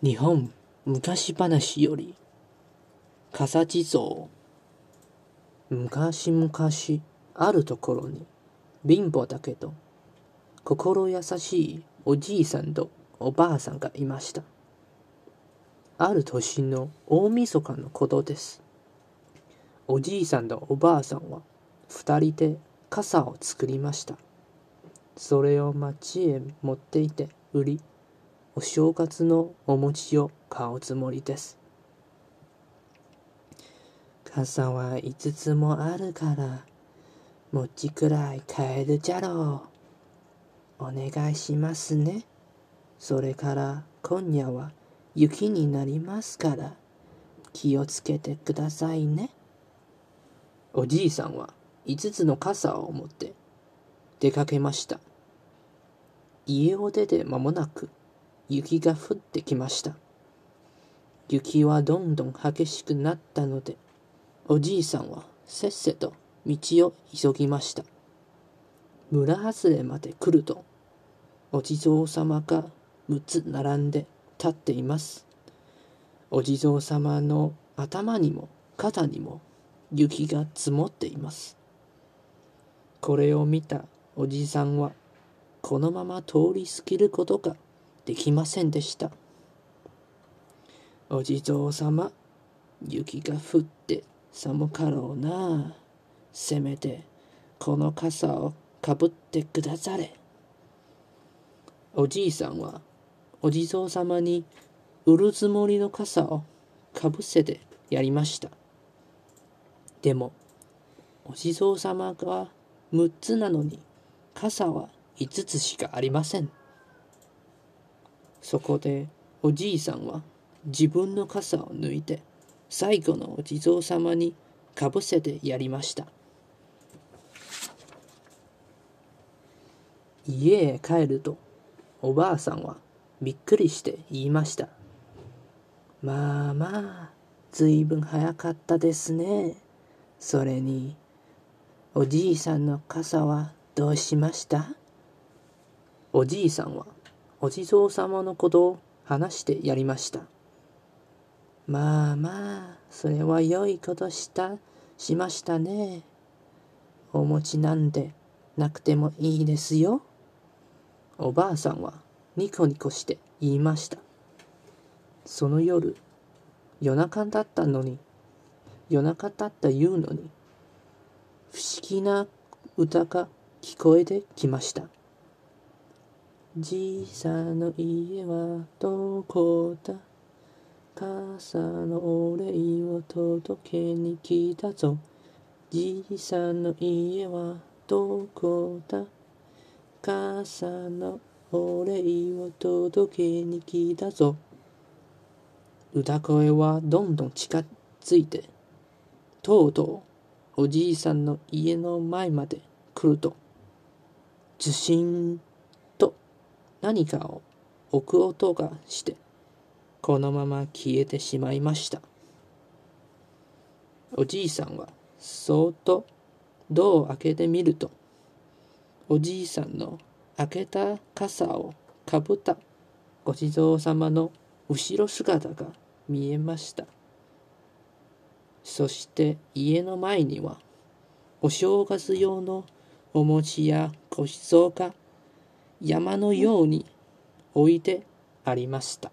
日本昔話より笠地蔵昔々あるところに貧乏だけど心優しいおじいさんとおばあさんがいました。ある年の大晦日のことです。おじいさんとおばあさんは二人で傘を作りました。それを町へ持っていて売りお正月のお餅を買うつもりです。傘は5つもあるから、餅くらい買えるじゃろう。お願いしますね。それから今夜は雪になりますから、気をつけてくださいね。おじいさんは5つの傘を持って出かけました。家を出て間もなく、雪が降ってきました。雪はどんどん激しくなったので、おじいさんはせっせと道を急ぎました。村外れまで来ると、お地蔵様が6つ並んで立っています。お地蔵様の頭にも肩にも雪が積もっています。これを見たおじさんは、このまま通り過ぎることができませんでした。お地蔵様、雪が降って寒かろうな。せめてこの傘をかぶってくだされ。おじいさんはお地蔵様に売るつもりの傘をかぶせてやりました。でも、お地蔵様が6つなのに傘は5つしかありません。そこでおじいさんは自分の傘を抜いて最後のお地蔵様にかぶせてやりました。家へ帰るとおばあさんはびっくりして言いました。まあまあずいぶん早かったですね。それにおじいさんの傘はどうしました？おじいさんはお地蔵様のことを話してやりました。まあまあ、それは良いことした、しましたね。お餅なんてなくてもいいですよ。おばあさんはニコニコして言いました。その夜、夜中だったのに、夜中だった言うのに、不思議な歌が聞こえてきました。じいさんの家はどこだ？傘のお礼を届けに来たぞ。じいさんの家はどこだ？傘のお礼を届けに来たぞ。歌声はどんどん近づいて、とうとうおじいさんの家の前まで来ると、受信何かを置く音がしてこのまま消えてしまいました。おじいさんはそっとドアを開けてみるとおじいさんの開けた傘をかぶったご地蔵様の後ろ姿が見えました。そして家の前にはお正月用のお餅やごちそうが山のように置いてありました。